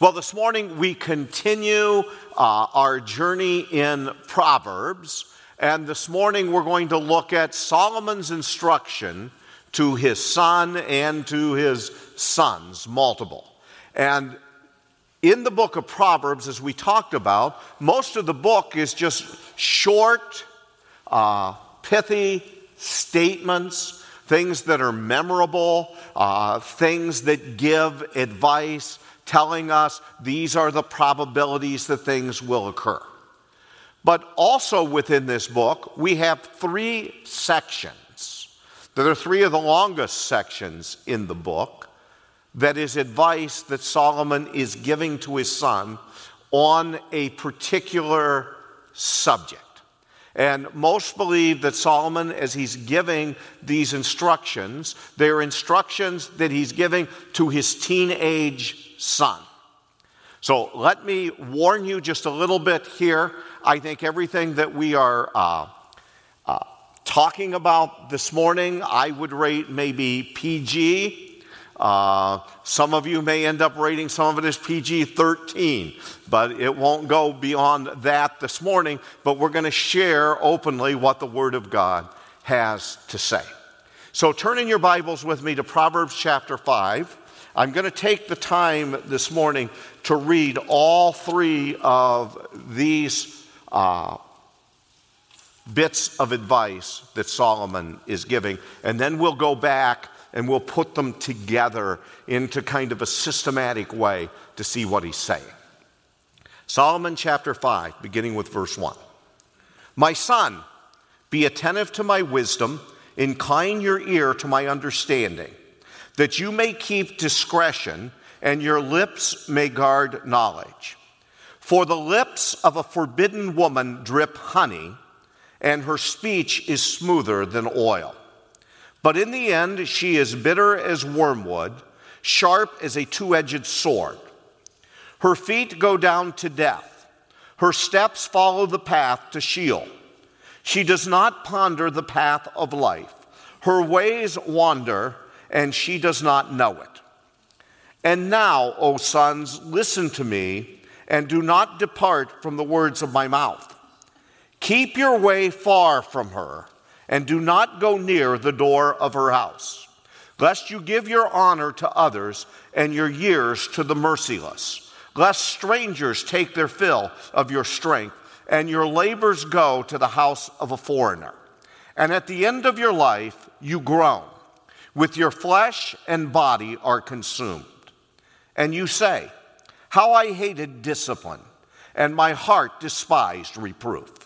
Well, this morning we continue uh, our journey in Proverbs, and this morning we're going to look at Solomon's instruction to his son and to his sons, multiple. And in the book of Proverbs, as we talked about, most of the book is just short, uh, pithy statements, things that are memorable, uh, things that give advice telling us these are the probabilities that things will occur. But also within this book, we have three sections. There are three of the longest sections in the book that is advice that Solomon is giving to his son on a particular subject. And most believe that Solomon, as he's giving these instructions, they're instructions that he's giving to his teenage son. So let me warn you just a little bit here. I think everything that we are uh, uh, talking about this morning, I would rate maybe PG. Uh, some of you may end up rating some of it as PG 13, but it won't go beyond that this morning. But we're going to share openly what the Word of God has to say. So turn in your Bibles with me to Proverbs chapter 5. I'm going to take the time this morning to read all three of these uh, bits of advice that Solomon is giving, and then we'll go back and we'll put them together into kind of a systematic way to see what he's saying. Solomon chapter 5, beginning with verse 1. My son, be attentive to my wisdom, incline your ear to my understanding that you may keep discretion and your lips may guard knowledge. For the lips of a forbidden woman drip honey, and her speech is smoother than oil. But in the end, she is bitter as wormwood, sharp as a two edged sword. Her feet go down to death, her steps follow the path to Sheol. She does not ponder the path of life, her ways wander and she does not know it. And now, O sons, listen to me and do not depart from the words of my mouth. Keep your way far from her and do not go near the door of her house, lest you give your honor to others and your years to the merciless, lest strangers take their fill of your strength and your labors go to the house of a foreigner. And at the end of your life, you groan with your flesh and body are consumed. And you say, How I hated discipline, and my heart despised reproof.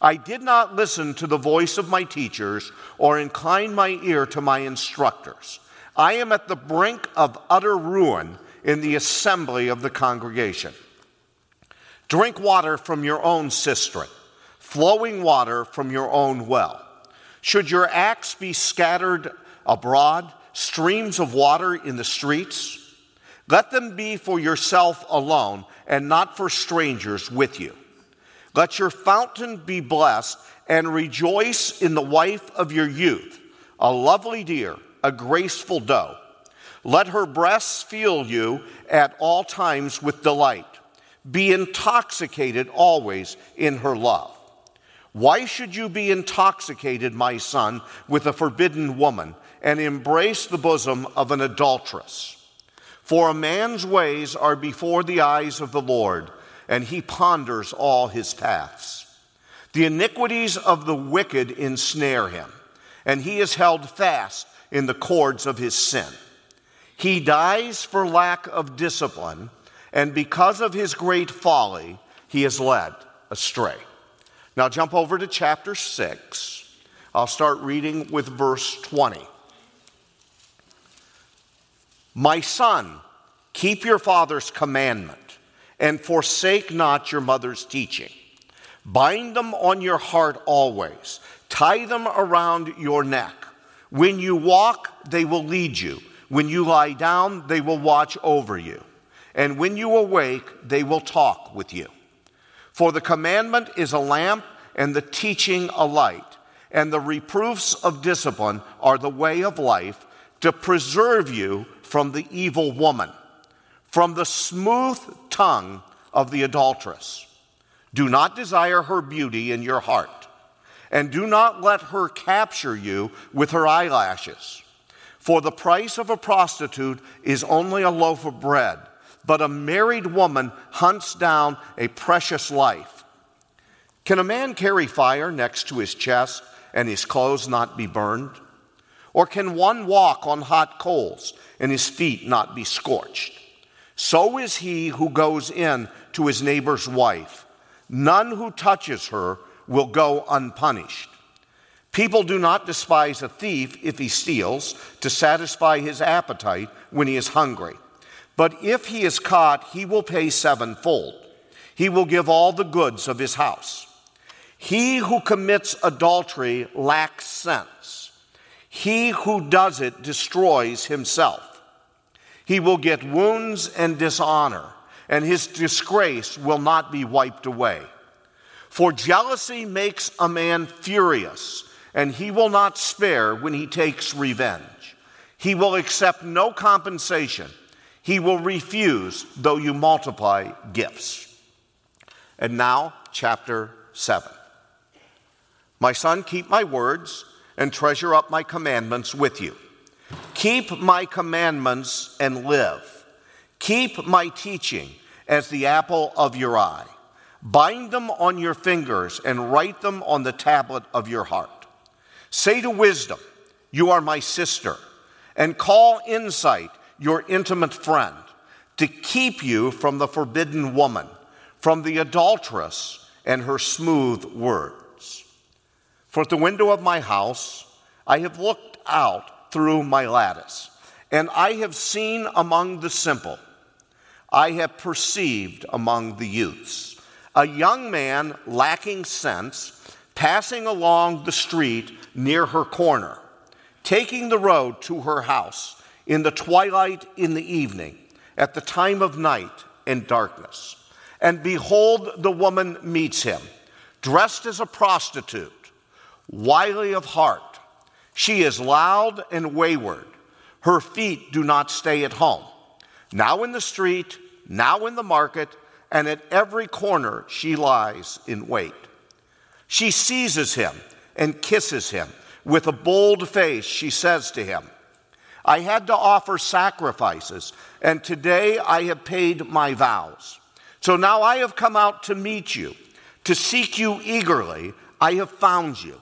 I did not listen to the voice of my teachers or incline my ear to my instructors. I am at the brink of utter ruin in the assembly of the congregation. Drink water from your own cistern, flowing water from your own well. Should your acts be scattered abroad, streams of water in the streets. Let them be for yourself alone and not for strangers with you. Let your fountain be blessed and rejoice in the wife of your youth, a lovely deer, a graceful doe. Let her breasts fill you at all times with delight. Be intoxicated always in her love. Why should you be intoxicated, my son, with a forbidden woman? and embrace the bosom of an adulteress. For a man's ways are before the eyes of the Lord, and he ponders all his paths. The iniquities of the wicked ensnare him, and he is held fast in the cords of his sin. He dies for lack of discipline, and because of his great folly, he is led astray. Now jump over to chapter 6. I'll start reading with verse 20. My son, keep your father's commandment and forsake not your mother's teaching. Bind them on your heart always, tie them around your neck. When you walk, they will lead you. When you lie down, they will watch over you. And when you awake, they will talk with you. For the commandment is a lamp and the teaching a light, and the reproofs of discipline are the way of life to preserve you from the evil woman, from the smooth tongue of the adulteress. Do not desire her beauty in your heart, and do not let her capture you with her eyelashes. For the price of a prostitute is only a loaf of bread, but a married woman hunts down a precious life. Can a man carry fire next to his chest and his clothes not be burned? Or can one walk on hot coals and his feet not be scorched? So is he who goes in to his neighbor's wife. None who touches her will go unpunished. People do not despise a thief if he steals to satisfy his appetite when he is hungry. But if he is caught, he will pay sevenfold. He will give all the goods of his house. He who commits adultery lacks sense. He who does it destroys himself. He will get wounds and dishonor, and his disgrace will not be wiped away. For jealousy makes a man furious, and he will not spare when he takes revenge. He will accept no compensation. He will refuse, though you multiply gifts. And now, chapter 7. My son, keep my words and treasure up my commandments with you. Keep my commandments and live. Keep my teaching as the apple of your eye. Bind them on your fingers and write them on the tablet of your heart. Say to wisdom, You are my sister, and call insight your intimate friend, to keep you from the forbidden woman, from the adulteress and her smooth words. For at the window of my house I have looked out through my lattice. And I have seen among the simple, I have perceived among the youths, a young man lacking sense passing along the street near her corner, taking the road to her house in the twilight in the evening, at the time of night and darkness. And behold, the woman meets him, dressed as a prostitute, wily of heart she is loud and wayward. Her feet do not stay at home. Now in the street, now in the market, and at every corner she lies in wait. She seizes him and kisses him. With a bold face, she says to him, I had to offer sacrifices, and today I have paid my vows. So now I have come out to meet you, to seek you eagerly. I have found you.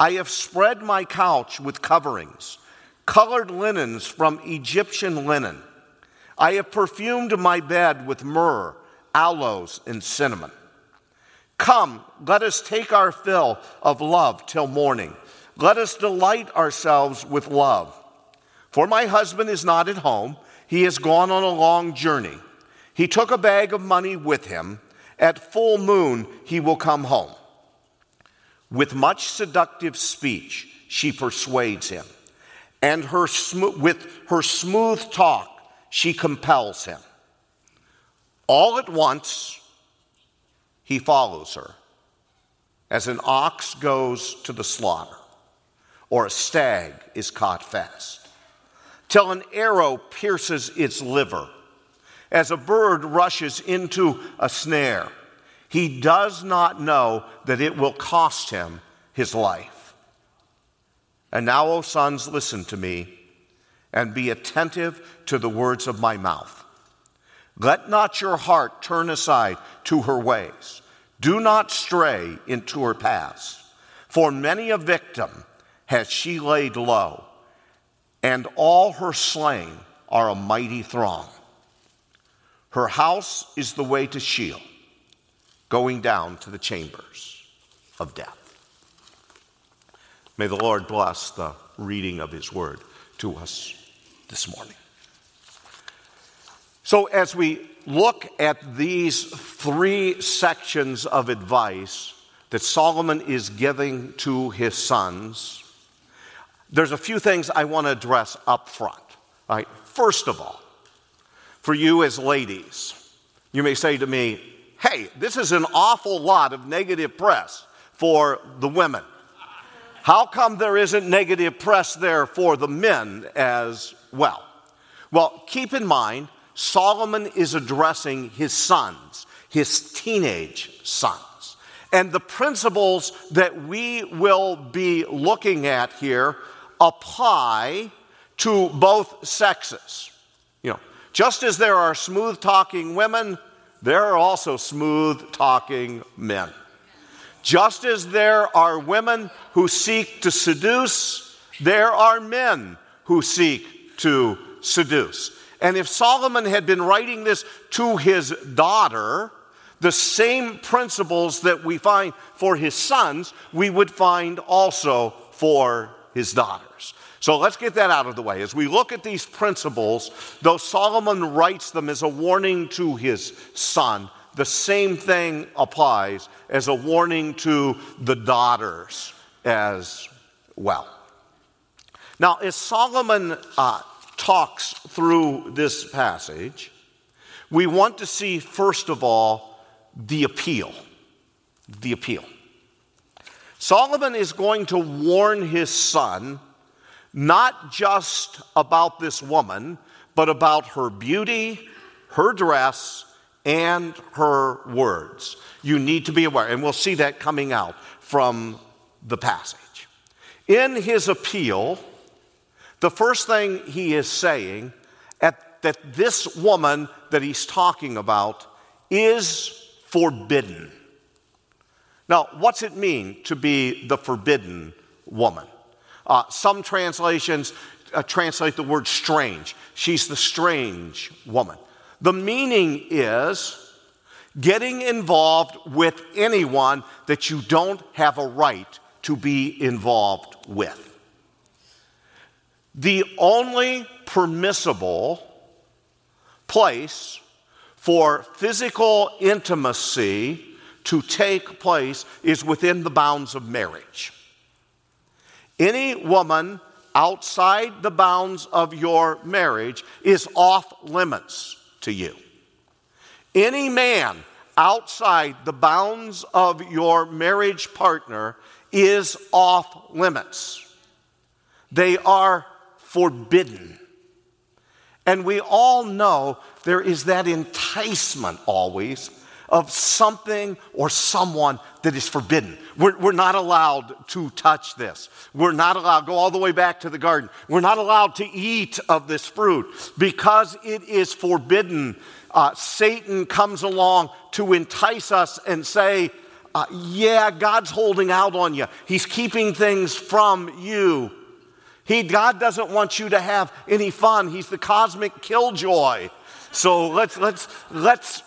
I have spread my couch with coverings, colored linens from Egyptian linen. I have perfumed my bed with myrrh, aloes, and cinnamon. Come, let us take our fill of love till morning. Let us delight ourselves with love. For my husband is not at home, he has gone on a long journey. He took a bag of money with him. At full moon, he will come home. With much seductive speech, she persuades him, and her sm- with her smooth talk, she compels him. All at once, he follows her, as an ox goes to the slaughter, or a stag is caught fast, till an arrow pierces its liver, as a bird rushes into a snare he does not know that it will cost him his life. And now, O sons, listen to me and be attentive to the words of my mouth. Let not your heart turn aside to her ways. Do not stray into her paths. For many a victim has she laid low, and all her slain are a mighty throng. Her house is the way to Sheol going down to the chambers of death. May the Lord bless the reading of His word to us this morning. So, as we look at these three sections of advice that Solomon is giving to his sons, there's a few things I want to address up front. Right? First of all, for you as ladies, you may say to me, hey, this is an awful lot of negative press for the women. How come there isn't negative press there for the men as well? Well, keep in mind, Solomon is addressing his sons, his teenage sons. And the principles that we will be looking at here apply to both sexes. You know, just as there are smooth talking women, there are also smooth talking men. Just as there are women who seek to seduce, there are men who seek to seduce. And if Solomon had been writing this to his daughter, the same principles that we find for his sons, we would find also for his daughters. So let's get that out of the way. As we look at these principles, though Solomon writes them as a warning to his son, the same thing applies as a warning to the daughters as well. Now, as Solomon uh, talks through this passage, we want to see, first of all, the appeal. The appeal. Solomon is going to warn his son not just about this woman, but about her beauty, her dress, and her words. You need to be aware, and we'll see that coming out from the passage. In his appeal, the first thing he is saying at, that this woman that he's talking about is forbidden. Now, what's it mean to be the forbidden woman? Uh, some translations uh, translate the word strange. She's the strange woman. The meaning is getting involved with anyone that you don't have a right to be involved with. The only permissible place for physical intimacy to take place is within the bounds of marriage. Any woman outside the bounds of your marriage is off limits to you. Any man outside the bounds of your marriage partner is off limits. They are forbidden. And we all know there is that enticement always of something or someone that is forbidden. We're, we're, not allowed to touch this. We're not allowed, go all the way back to the garden. We're not allowed to eat of this fruit because it is forbidden. Uh, Satan comes along to entice us and say, uh, Yeah, God's holding out on you, He's keeping things from you. He, God doesn't want you to have any fun. He's the cosmic killjoy. So let's, let's, let's,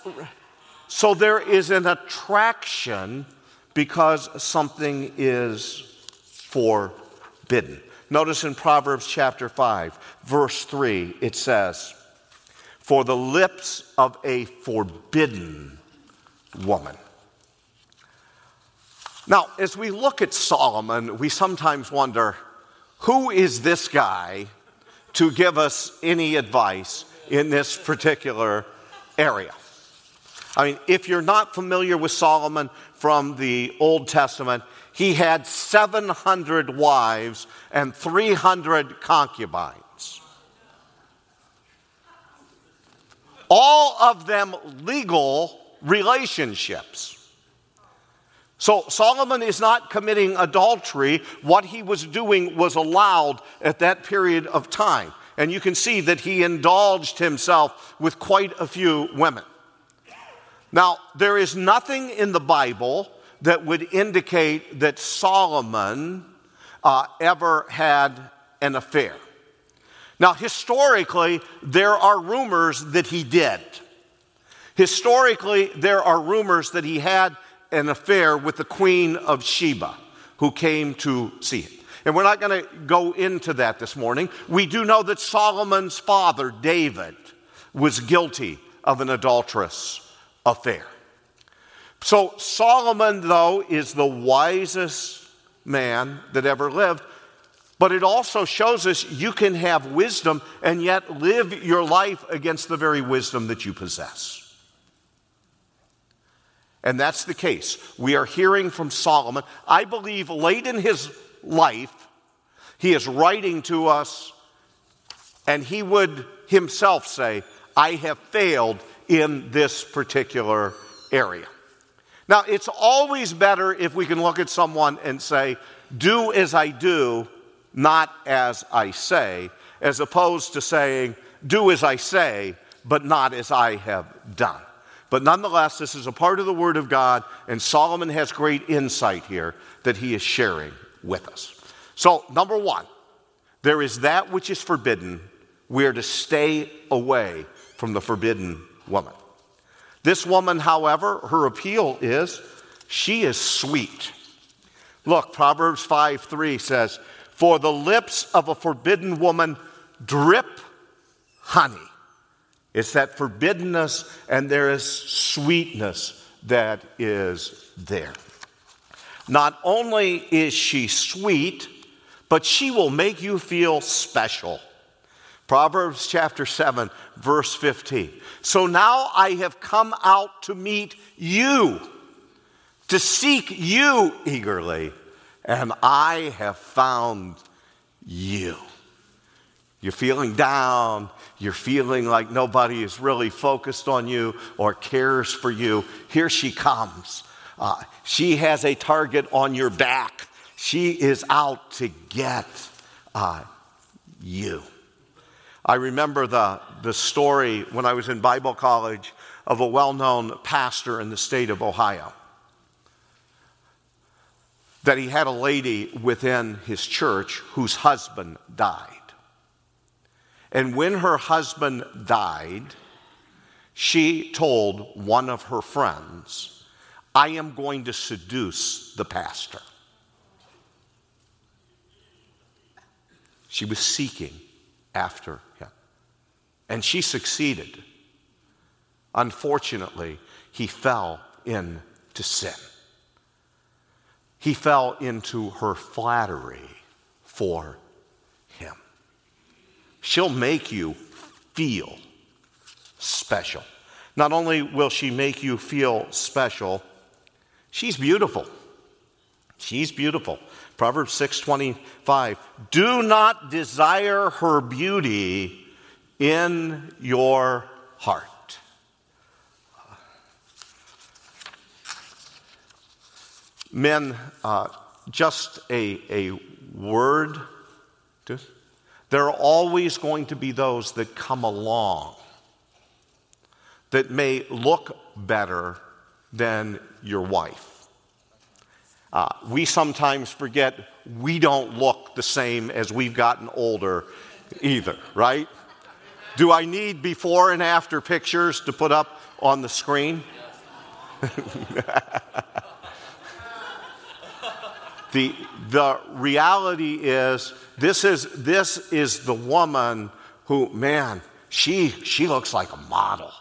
so there is an attraction because something is forbidden. Notice in Proverbs chapter 5, verse 3, it says, For the lips of a forbidden woman. Now, as we look at Solomon, we sometimes wonder who is this guy to give us any advice in this particular area? I mean, if you're not familiar with Solomon from the Old Testament, he had 700 wives and 300 concubines. All of them legal relationships. So Solomon is not committing adultery. What he was doing was allowed at that period of time. And you can see that he indulged himself with quite a few women. Now, there is nothing in the Bible that would indicate that Solomon uh, ever had an affair. Now, historically, there are rumors that he did. Historically, there are rumors that he had an affair with the Queen of Sheba, who came to see him. And we're not going to go into that this morning. We do know that Solomon's father, David, was guilty of an adulterous affair. So, Solomon, though, is the wisest man that ever lived. But it also shows us you can have wisdom and yet live your life against the very wisdom that you possess. And that's the case. We are hearing from Solomon. I believe late in his life, he is writing to us, and he would himself say, I have failed in this particular area. Now, it's always better if we can look at someone and say, Do as I do, not as I say, as opposed to saying, Do as I say, but not as I have done. But nonetheless, this is a part of the Word of God, and Solomon has great insight here that he is sharing with us. So, number one, there is that which is forbidden. We are to stay away from the forbidden woman. This woman, however, her appeal is she is sweet. Look, Proverbs 5 3 says, For the lips of a forbidden woman drip honey. It's that forbiddenness, and there is sweetness that is there. Not only is she sweet, but she will make you feel special. Proverbs chapter 7, verse 15. So now I have come out to meet you, to seek you eagerly, and I have found you. You're feeling down. You're feeling like nobody is really focused on you or cares for you. Here she comes. Uh, she has a target on your back. She is out to get uh, you. I remember the, the story when I was in Bible college of a well known pastor in the state of Ohio. That he had a lady within his church whose husband died. And when her husband died, she told one of her friends, I am going to seduce the pastor. She was seeking after him. And she succeeded. Unfortunately, he fell into sin. He fell into her flattery for him. She'll make you feel special. Not only will she make you feel special, she's beautiful. She's beautiful. Proverbs 6:25. Do not desire her beauty in your heart. Men, uh, just a, a word. There are always going to be those that come along that may look better than your wife. Uh, we sometimes forget we don't look the same as we've gotten older either, right? Do I need before and after pictures to put up on the screen? the, the reality is this is, this is the woman who, man, she, she looks like a model.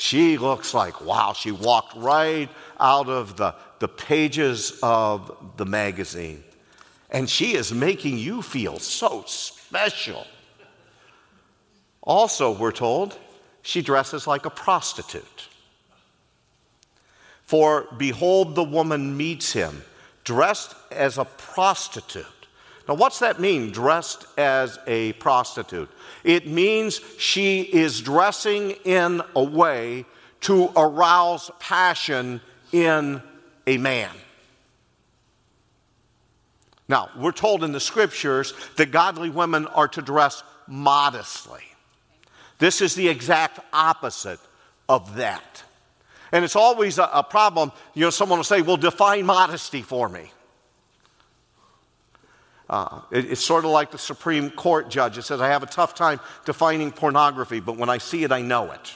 She looks like, wow, she walked right out of the, the pages of the magazine. And she is making you feel so special. Also, we're told, she dresses like a prostitute. For behold, the woman meets him dressed as a prostitute. Now, what's that mean, dressed as a prostitute? It means she is dressing in a way to arouse passion in a man. Now, we're told in the scriptures that godly women are to dress modestly. This is the exact opposite of that. And it's always a, a problem. You know, someone will say, Well, define modesty for me. Uh, it, it's sort of like the Supreme Court judge. It says, I have a tough time defining pornography, but when I see it, I know it.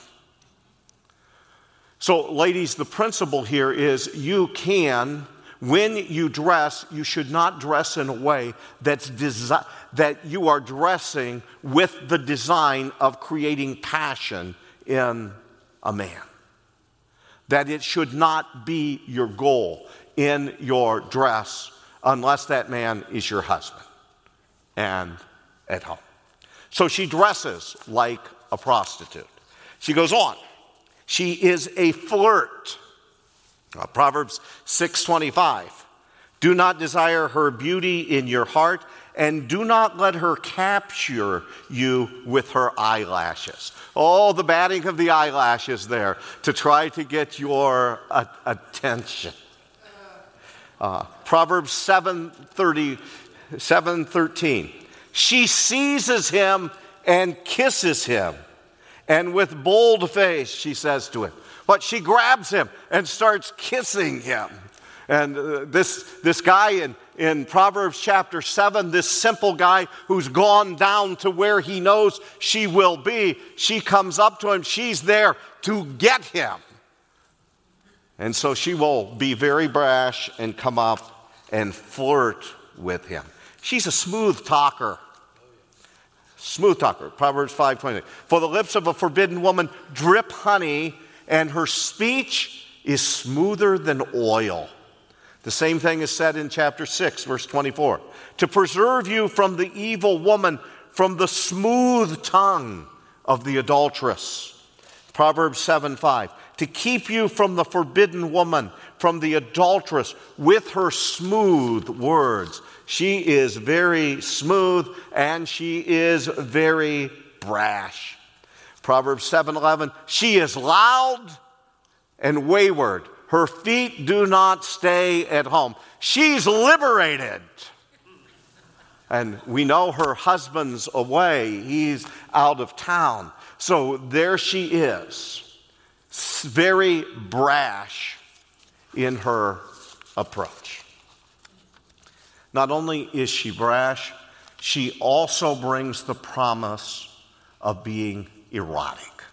So, ladies, the principle here is you can, when you dress, you should not dress in a way that's desi- that you are dressing with the design of creating passion in a man. That it should not be your goal in your dress unless that man is your husband and at home. So she dresses like a prostitute. She goes on. She is a flirt. Uh, Proverbs 6:25. Do not desire her beauty in your heart, and do not let her capture you with her eyelashes. Oh, the batting of the eyelashes there to try to get your uh, attention. Uh, Proverbs 7:30, 7:13. She seizes him and kisses him, and with bold face she says to him, "But she grabs him and starts kissing him." And uh, this, this guy in, in Proverbs chapter 7, this simple guy who's gone down to where he knows she will be, she comes up to him. She's there to get him. And so she will be very brash and come up and flirt with him. She's a smooth talker. Smooth talker. Proverbs 5:20. For the lips of a forbidden woman drip honey, and her speech is smoother than oil. The same thing is said in chapter 6, verse 24. To preserve you from the evil woman, from the smooth tongue of the adulteress. Proverbs 7 5. To keep you from the forbidden woman, from the adulteress, with her smooth words. She is very smooth and she is very brash. Proverbs 7 11. She is loud and wayward her feet do not stay at home. She's liberated. And we know her husband's away, he's out of town. So there she is, very brash in her approach. Not only is she brash, she also brings the promise of being erotic.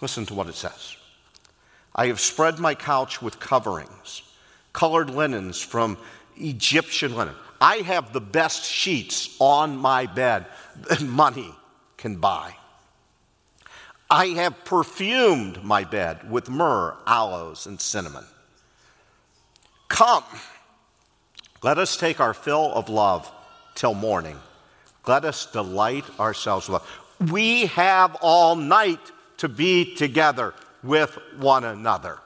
Listen to what it says. I have spread my couch with coverings, colored linens from Egyptian linen. I have the best sheets on my bed that money can buy. I have perfumed my bed with myrrh, aloes, and cinnamon. Come, let us take our fill of love till morning. Let us delight ourselves with love. We have all night to be together with one another.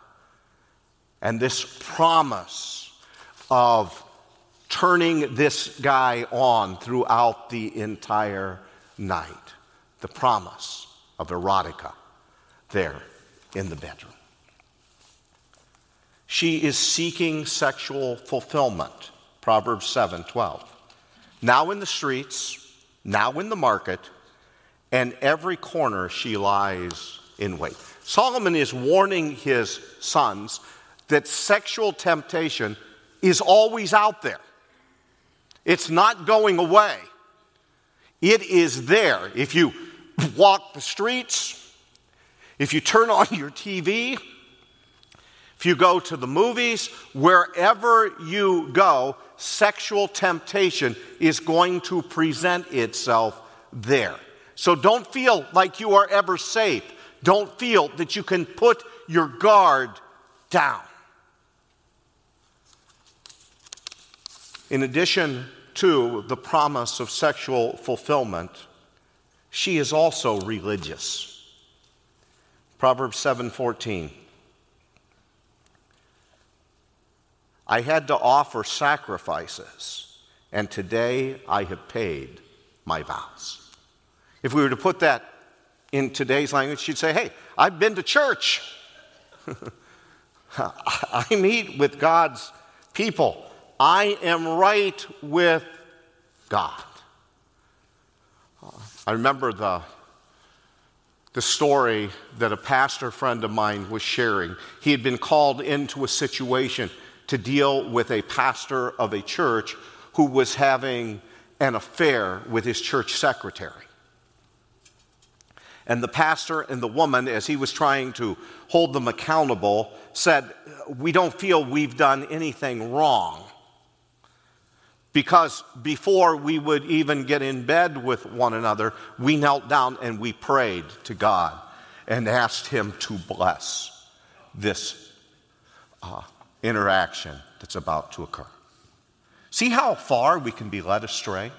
And this promise of turning this guy on throughout the entire night. The promise of erotica there in the bedroom. She is seeking sexual fulfillment. Proverbs 7 12. Now in the streets, now in the market, and every corner she lies in wait. Solomon is warning his sons that sexual temptation is always out there. It's not going away. It is there. If you walk the streets, if you turn on your TV, if you go to the movies, wherever you go, sexual temptation is going to present itself there. So don't feel like you are ever safe. Don't feel that you can put your guard down. In addition to the promise of sexual fulfillment, she is also religious. Proverbs 7:14 I had to offer sacrifices, and today I have paid my vows. If we were to put that in today's language, she'd say, Hey, I've been to church. I meet with God's people. I am right with God. I remember the, the story that a pastor friend of mine was sharing. He had been called into a situation to deal with a pastor of a church who was having an affair with his church secretary. And the pastor and the woman, as he was trying to hold them accountable, said, We don't feel we've done anything wrong. Because before we would even get in bed with one another, we knelt down and we prayed to God and asked Him to bless this uh, interaction that's about to occur. See how far we can be led astray?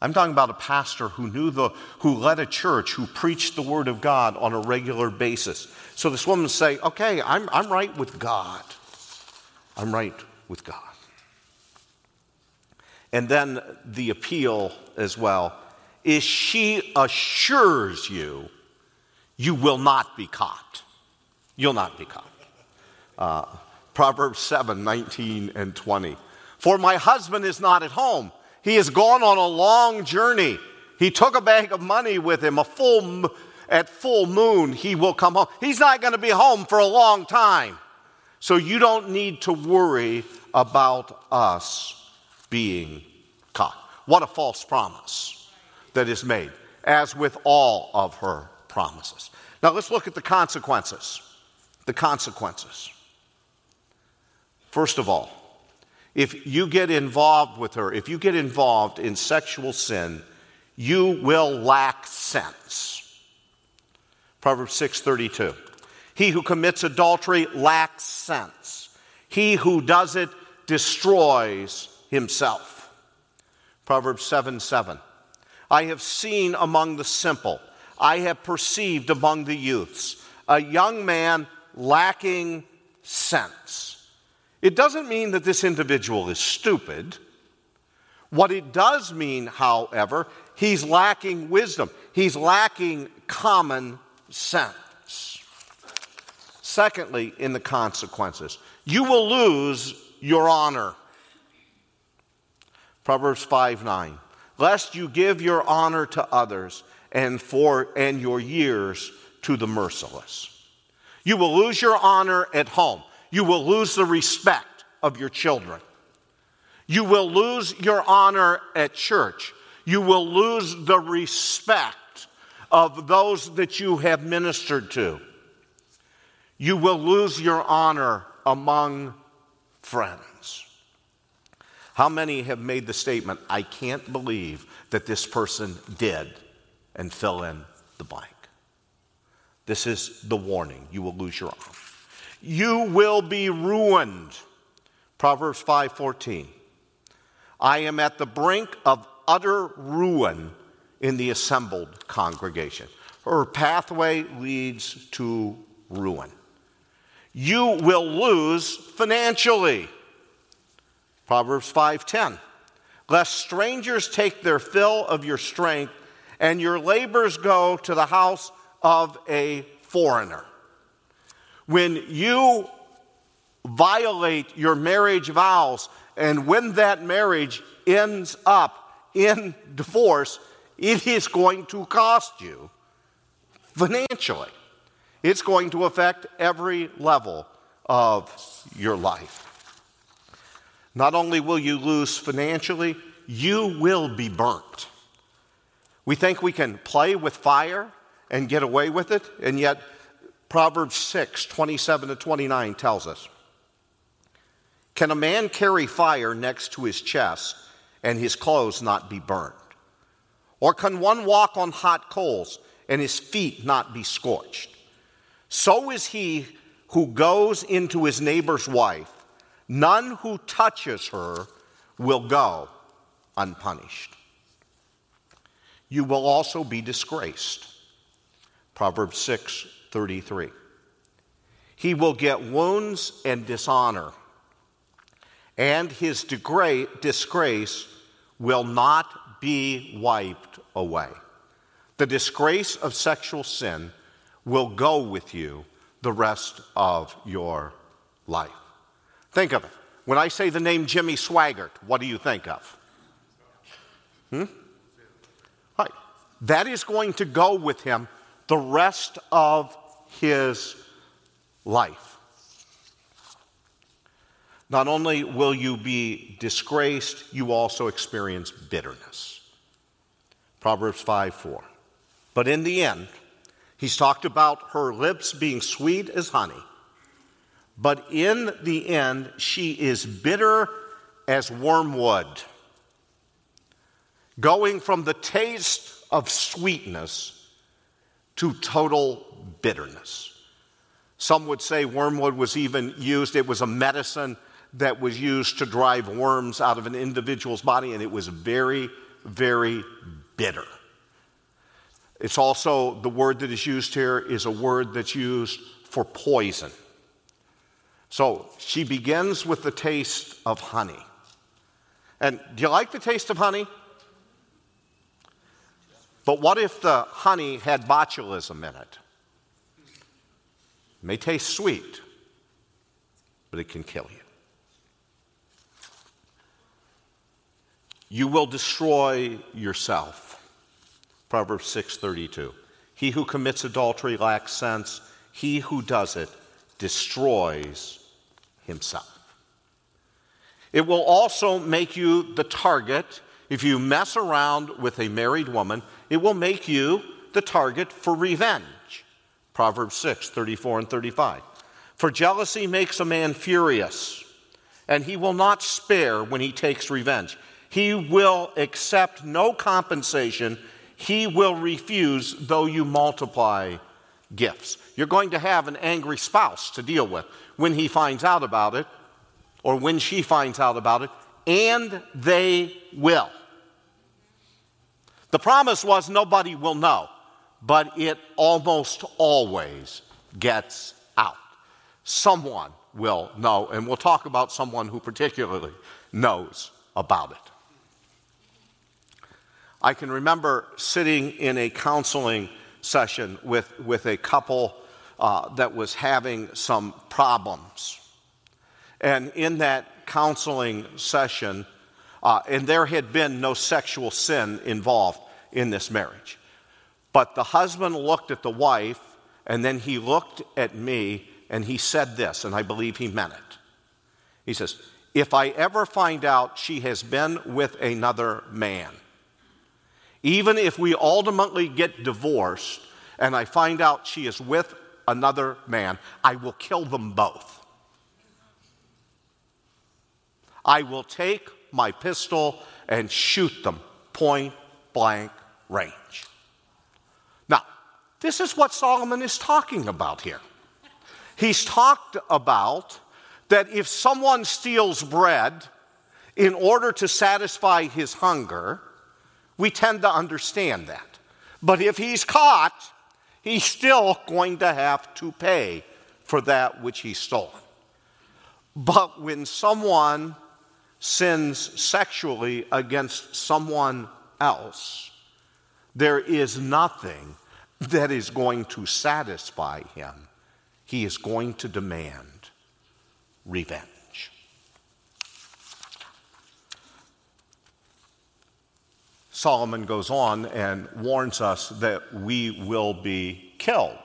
I'm talking about a pastor who knew the, who led a church, who preached the word of God on a regular basis. So this woman say, okay, I'm, I'm right with God. I'm right with God. And then the appeal as well is she assures you you will not be caught. You'll not be caught. Uh, Proverbs 7 19 and 20. For my husband is not at home. He has gone on a long journey. He took a bag of money with him, a full, at full moon, he will come home. He's not going to be home for a long time. So you don't need to worry about us being caught. What a false promise that is made, as with all of her promises. Now let's look at the consequences. The consequences. First of all, if you get involved with her, if you get involved in sexual sin, you will lack sense. Proverbs 6:32. He who commits adultery lacks sense. He who does it destroys himself. Proverbs 7 7. I have seen among the simple, I have perceived among the youths, a young man lacking sense. It doesn't mean that this individual is stupid. What it does mean, however, he's lacking wisdom, he's lacking common sense. Secondly, in the consequences, you will lose your honor. Proverbs 5 9. Lest you give your honor to others and for and your years to the merciless. You will lose your honor at home. You will lose the respect of your children. You will lose your honor at church. You will lose the respect of those that you have ministered to. You will lose your honor among friends. How many have made the statement, I can't believe that this person did, and fill in the blank? This is the warning. You will lose your honor. You will be ruined. Proverbs 5:14. I am at the brink of utter ruin in the assembled congregation. Her pathway leads to ruin. You will lose financially. Proverbs 5:10. Lest strangers take their fill of your strength and your labors go to the house of a foreigner. When you violate your marriage vows and when that marriage ends up in divorce, it is going to cost you financially. It's going to affect every level of your life. Not only will you lose financially, you will be burnt. We think we can play with fire and get away with it, and yet Proverbs 6 27 to 29 tells us Can a man carry fire next to his chest and his clothes not be burned? Or can one walk on hot coals and his feet not be scorched? So is he who goes into his neighbor's wife. None who touches her will go unpunished. You will also be disgraced. Proverbs 6 33. He will get wounds and dishonor, and his disgrace will not be wiped away. The disgrace of sexual sin will go with you the rest of your life. Think of it. When I say the name Jimmy Swaggart, what do you think of? Hmm? Right. That is going to go with him the rest of his life. Not only will you be disgraced, you also experience bitterness. Proverbs 5 4. But in the end, he's talked about her lips being sweet as honey. But in the end, she is bitter as wormwood, going from the taste of sweetness to total bitterness. Some would say wormwood was even used, it was a medicine that was used to drive worms out of an individual's body, and it was very, very bitter. It's also the word that is used here is a word that's used for poison. So she begins with the taste of honey. And do you like the taste of honey? But what if the honey had botulism in it? It may taste sweet, but it can kill you. You will destroy yourself. Proverbs 6:32. He who commits adultery lacks sense. He who does it destroys himself. It will also make you the target. If you mess around with a married woman, it will make you the target for revenge. Proverbs 6, 34 and 35. For jealousy makes a man furious, and he will not spare when he takes revenge. He will accept no compensation. He will refuse, though you multiply gifts. You're going to have an angry spouse to deal with when he finds out about it or when she finds out about it, and they will. The promise was nobody will know, but it almost always gets out. Someone will know, and we'll talk about someone who particularly knows about it. I can remember sitting in a counseling session with, with a couple uh, that was having some problems. And in that counseling session, uh, and there had been no sexual sin involved in this marriage. But the husband looked at the wife, and then he looked at me, and he said this, and I believe he meant it. He says, If I ever find out she has been with another man, even if we ultimately get divorced and I find out she is with another man, I will kill them both. I will take my pistol and shoot them point blank range. Now, this is what Solomon is talking about here. He's talked about that if someone steals bread in order to satisfy his hunger, we tend to understand that. But if he's caught, he's still going to have to pay for that which he's stolen. But when someone sins sexually against someone else, there is nothing that is going to satisfy him. He is going to demand revenge. Solomon goes on and warns us that we will be killed.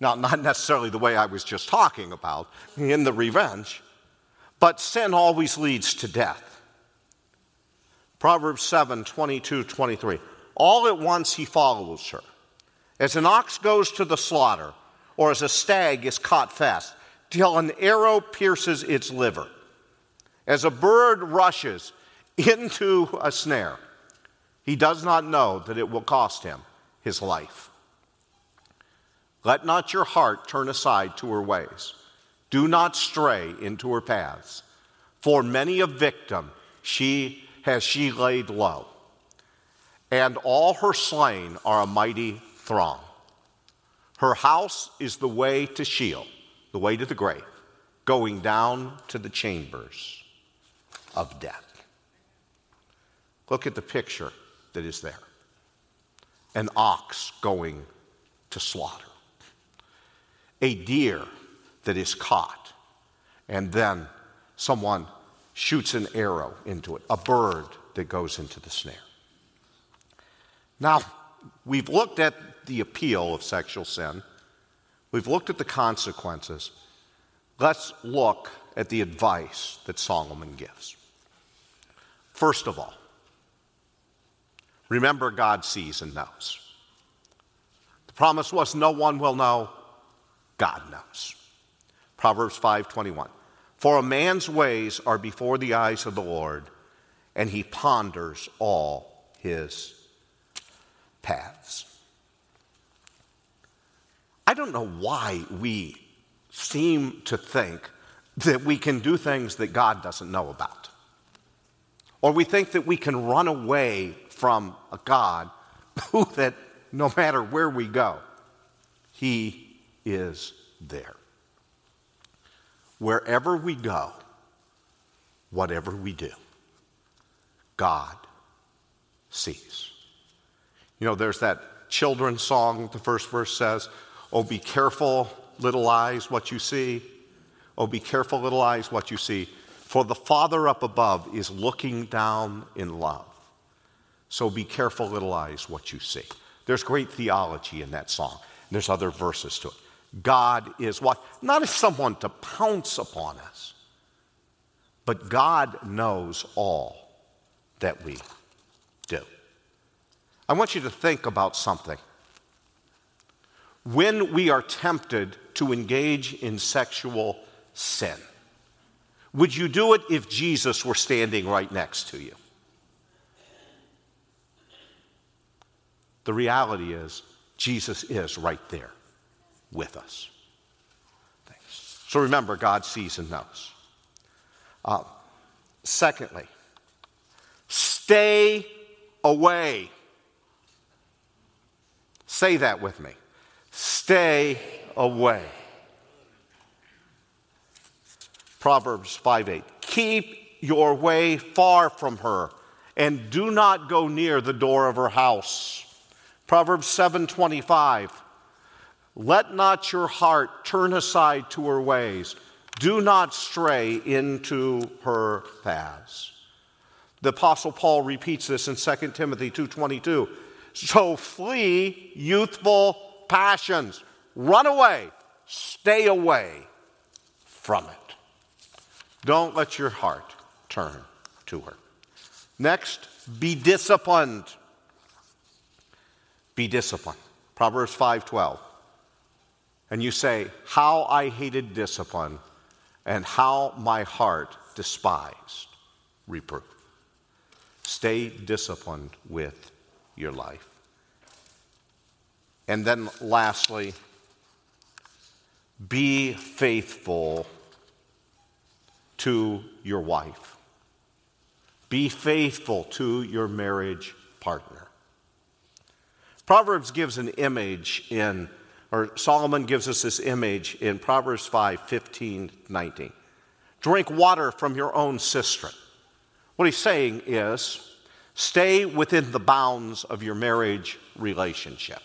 Now, not necessarily the way I was just talking about in the revenge, but sin always leads to death. Proverbs 7 22 23. All at once he follows her. As an ox goes to the slaughter, or as a stag is caught fast, till an arrow pierces its liver. As a bird rushes into a snare, he does not know that it will cost him his life. Let not your heart turn aside to her ways. Do not stray into her paths. For many a victim she has she laid low, and all her slain are a mighty throng. Her house is the way to Sheol, the way to the grave, going down to the chambers of death. Look at the picture that is there an ox going to slaughter, a deer that is caught, and then someone shoots an arrow into it, a bird that goes into the snare. Now, we've looked at the appeal of sexual sin, we've looked at the consequences. Let's look at the advice that Solomon gives. First of all, Remember, God sees and knows. The promise was no one will know, God knows. Proverbs 5:21. For a man's ways are before the eyes of the Lord, and he ponders all his paths. I don't know why we seem to think that we can do things that God doesn't know about. Or we think that we can run away from a God who, that no matter where we go, He is there. Wherever we go, whatever we do, God sees. You know, there's that children's song, the first verse says, Oh, be careful, little eyes, what you see. Oh, be careful, little eyes, what you see. For the Father up above is looking down in love. So be careful, little eyes, what you see. There's great theology in that song. There's other verses to it. God is what? Not as someone to pounce upon us, but God knows all that we do. I want you to think about something. When we are tempted to engage in sexual sin, would you do it if Jesus were standing right next to you? The reality is, Jesus is right there with us. Thanks. So remember, God sees and knows. Uh, secondly, stay away. Say that with me. Stay away. Proverbs 5 8. Keep your way far from her and do not go near the door of her house. Proverbs 7:25 Let not your heart turn aside to her ways. Do not stray into her paths. The apostle Paul repeats this in 2 Timothy 2:22. So flee youthful passions. Run away. Stay away from it. Don't let your heart turn to her. Next, be disciplined. Be disciplined. Proverbs 5:12. And you say, "How I hated discipline and how my heart despised reproof." Stay disciplined with your life. And then lastly, be faithful to your wife. Be faithful to your marriage partner. Proverbs gives an image in, or Solomon gives us this image in Proverbs 5 15, 19. Drink water from your own cistern. What he's saying is stay within the bounds of your marriage relationship.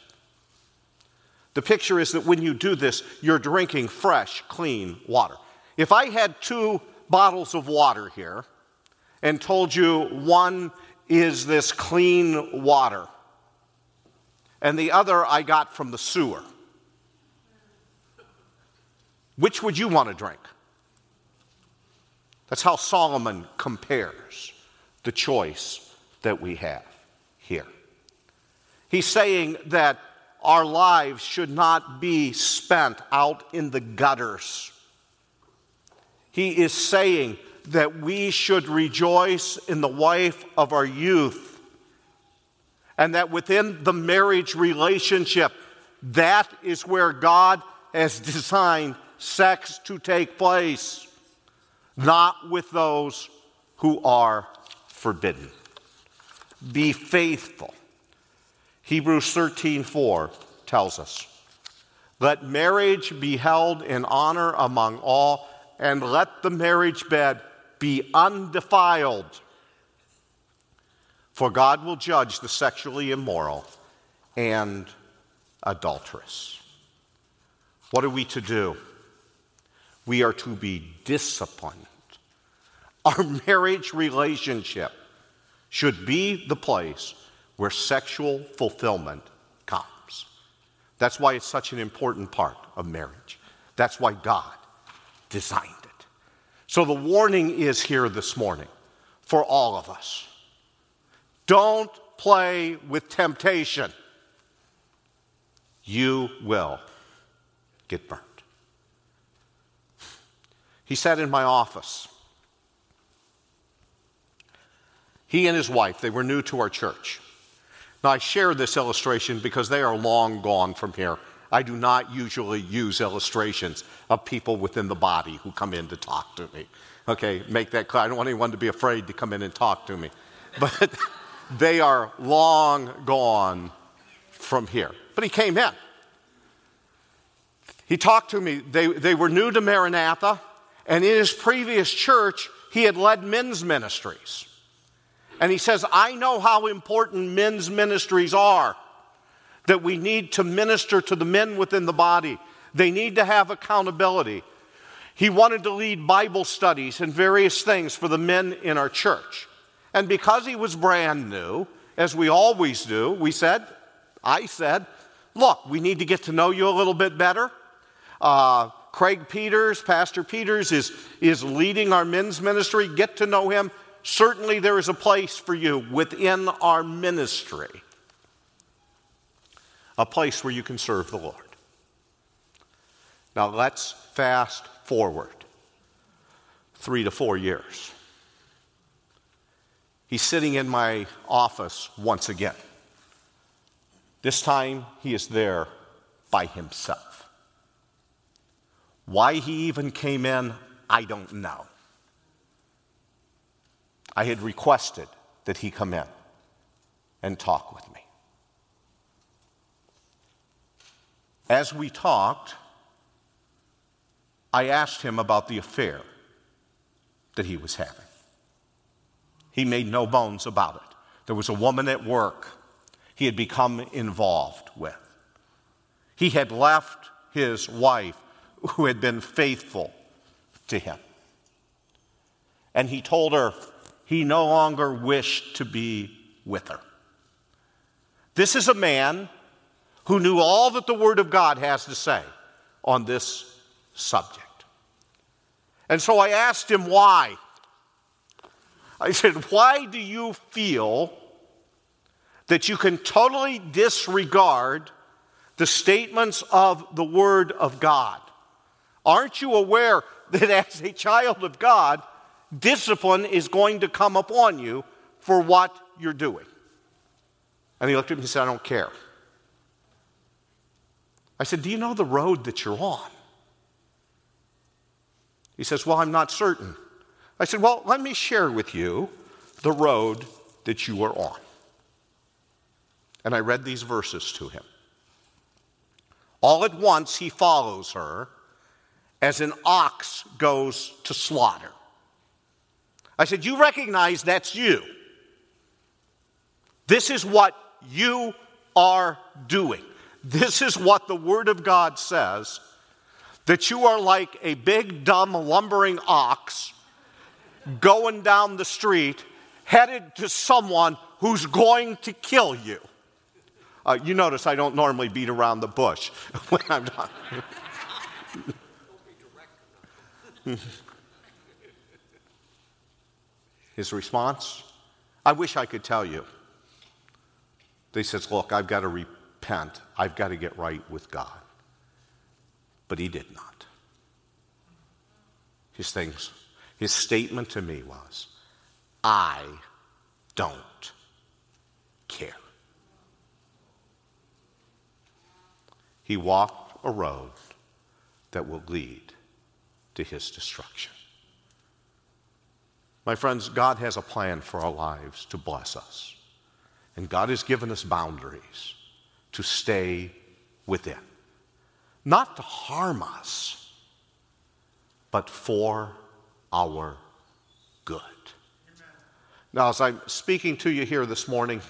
The picture is that when you do this, you're drinking fresh, clean water. If I had two bottles of water here and told you one is this clean water, and the other I got from the sewer. Which would you want to drink? That's how Solomon compares the choice that we have here. He's saying that our lives should not be spent out in the gutters. He is saying that we should rejoice in the wife of our youth and that within the marriage relationship, that is where God has designed sex to take place, not with those who are forbidden. Be faithful. Hebrews 13:4 tells us, "Let marriage be held in honor among all, and let the marriage bed be undefiled." For God will judge the sexually immoral and adulterous. What are we to do? We are to be disciplined. Our marriage relationship should be the place where sexual fulfillment comes. That's why it's such an important part of marriage. That's why God designed it. So the warning is here this morning for all of us. Don't play with temptation. You will get burned. He sat in my office. He and his wife, they were new to our church. Now, I share this illustration because they are long gone from here. I do not usually use illustrations of people within the body who come in to talk to me. Okay, make that clear. I don't want anyone to be afraid to come in and talk to me. But they are long gone from here. But he came in. He talked to me. They, they were new to Maranatha, and in his previous church, he had led men's ministries. And he says, I know how important men's ministries are, that we need to minister to the men within the body. They need to have accountability. He wanted to lead Bible studies and various things for the men in our church. And because he was brand new, as we always do, we said, I said, look, we need to get to know you a little bit better. Uh, Craig Peters, Pastor Peters, is, is leading our men's ministry. Get to know him. Certainly, there is a place for you within our ministry, a place where you can serve the Lord. Now, let's fast forward three to four years. He's sitting in my office once again. This time, he is there by himself. Why he even came in, I don't know. I had requested that he come in and talk with me. As we talked, I asked him about the affair that he was having. He made no bones about it. There was a woman at work he had become involved with. He had left his wife, who had been faithful to him. And he told her he no longer wished to be with her. This is a man who knew all that the Word of God has to say on this subject. And so I asked him why. I said, Why do you feel that you can totally disregard the statements of the Word of God? Aren't you aware that as a child of God, discipline is going to come upon you for what you're doing? And he looked at me and said, I don't care. I said, Do you know the road that you're on? He says, Well, I'm not certain. I said, Well, let me share with you the road that you are on. And I read these verses to him. All at once he follows her as an ox goes to slaughter. I said, You recognize that's you. This is what you are doing. This is what the Word of God says that you are like a big, dumb, lumbering ox going down the street headed to someone who's going to kill you. Uh, you notice I don't normally beat around the bush when I'm. His response? I wish I could tell you. They says, Look, I've got to repent. I've got to get right with God. But he did not. His things his statement to me was, I don't care. He walked a road that will lead to his destruction. My friends, God has a plan for our lives to bless us. And God has given us boundaries to stay within. Not to harm us, but for our good. Now, as I'm speaking to you here this morning,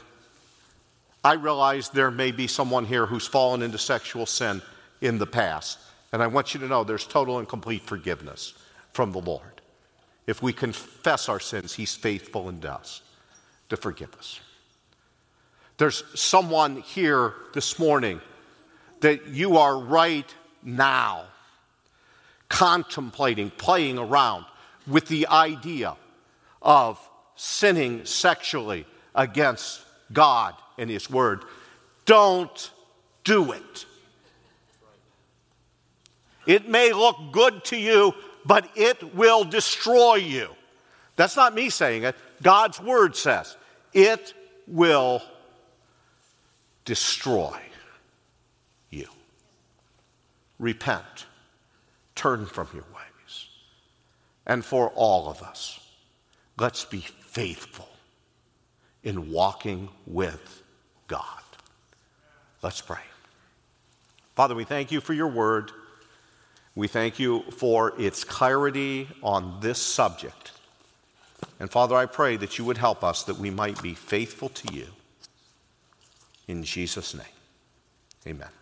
I realize there may be someone here who's fallen into sexual sin in the past. And I want you to know there's total and complete forgiveness from the Lord. If we confess our sins, He's faithful and just to forgive us. There's someone here this morning that you are right now contemplating, playing around with the idea of sinning sexually against God and His Word. Don't do it. It may look good to you, but it will destroy you. That's not me saying it. God's Word says it will destroy you. Repent, turn from your way and for all of us. Let's be faithful in walking with God. Let's pray. Father, we thank you for your word. We thank you for its clarity on this subject. And Father, I pray that you would help us that we might be faithful to you. In Jesus' name, amen.